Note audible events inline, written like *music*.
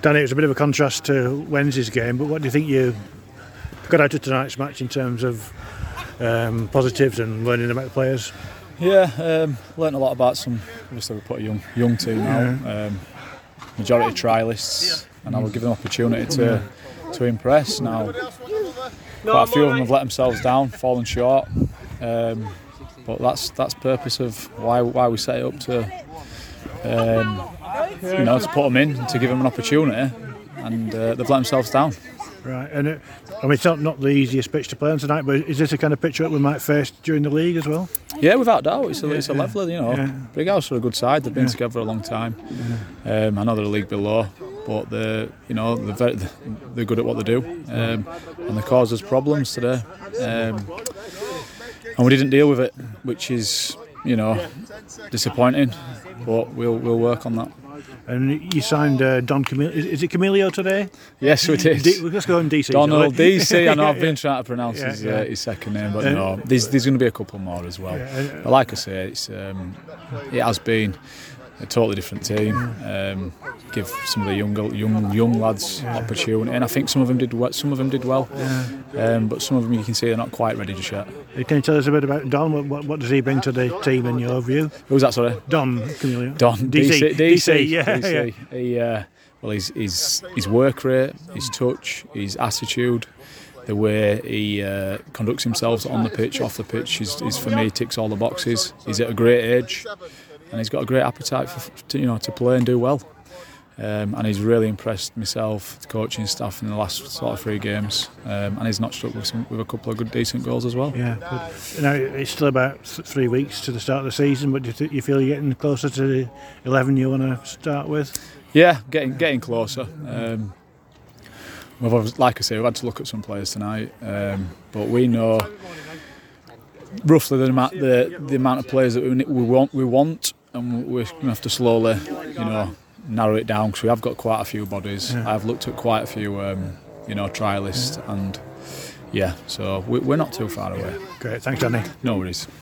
Danny, it was a bit of a contrast to Wednesday's game, but what do you think you got out of tonight's match in terms of um, positives and learning about the players? Yeah, um, learnt a lot about some. Obviously, we put a young young team now. Um, majority trialists, and I will give them opportunity to to impress. Now, quite a few of them have let themselves down, fallen short. Um, but that's that's purpose of why why we set it up to um, you know to put them in to give them an opportunity, and uh, they've let themselves down. Right, and it, I mean, it's not, not the easiest pitch to play on tonight, but is this the kind of pitch that we might face during the league as well? Yeah, without doubt, it's a, it's a leveler. You know, Yeah. Big House are a good side. They've been together for a long time. Um, I know they're a league below, but they're you know they're very, they're good at what they do, um, and they cause us problems today. Um, and we didn't deal with it, which is you know disappointing. But we'll we'll work on that. And you signed uh, Don Camilio. Is, is it Camilio today? Yes, it is. D- let's go on DC. Donald? DC. I know I've *laughs* been trying to pronounce Yeah, his, yeah. Uh, his second name, but Uh, no, there's, there's going to be a couple more as well. Yeah, But like I say, it's um, it has been a totally different team. Um, give some of the younger young young lads opportunity, and I think some of them did well. Some of them did well, um, but some of them you can see they're not quite ready just yet. Can you tell us a bit about Don? What, what, what does he bring to the team in your view? Who's that? Sorry, Don Camilio. Don DC. DC. DC. yeah, DC. yeah. He, uh, well, his, his his work rate, his touch, his attitude, the way he uh, conducts himself on the pitch, off the pitch, is, is for me ticks all the boxes. He's at a great age, and he's got a great appetite for to, you know to play and do well. Um, and he's really impressed myself, the coaching staff in the last sort of three games, um, and he's notched up with some, with a couple of good decent goals as well. Yeah, good. Now it's still about three weeks to the start of the season, but do you, th- you feel you're getting closer to the eleven you want to start with? Yeah, getting getting closer. Um, we've like I say, we've had to look at some players tonight, um, but we know roughly the amount the, the amount of players that we, we want we want, and we're going to have to slowly, you know, narrow it down because we have got quite a few bodies. I've looked at quite a few, um, you know, trialists, and yeah, so we, we're not too far away. Great, thanks, Danny. No worries.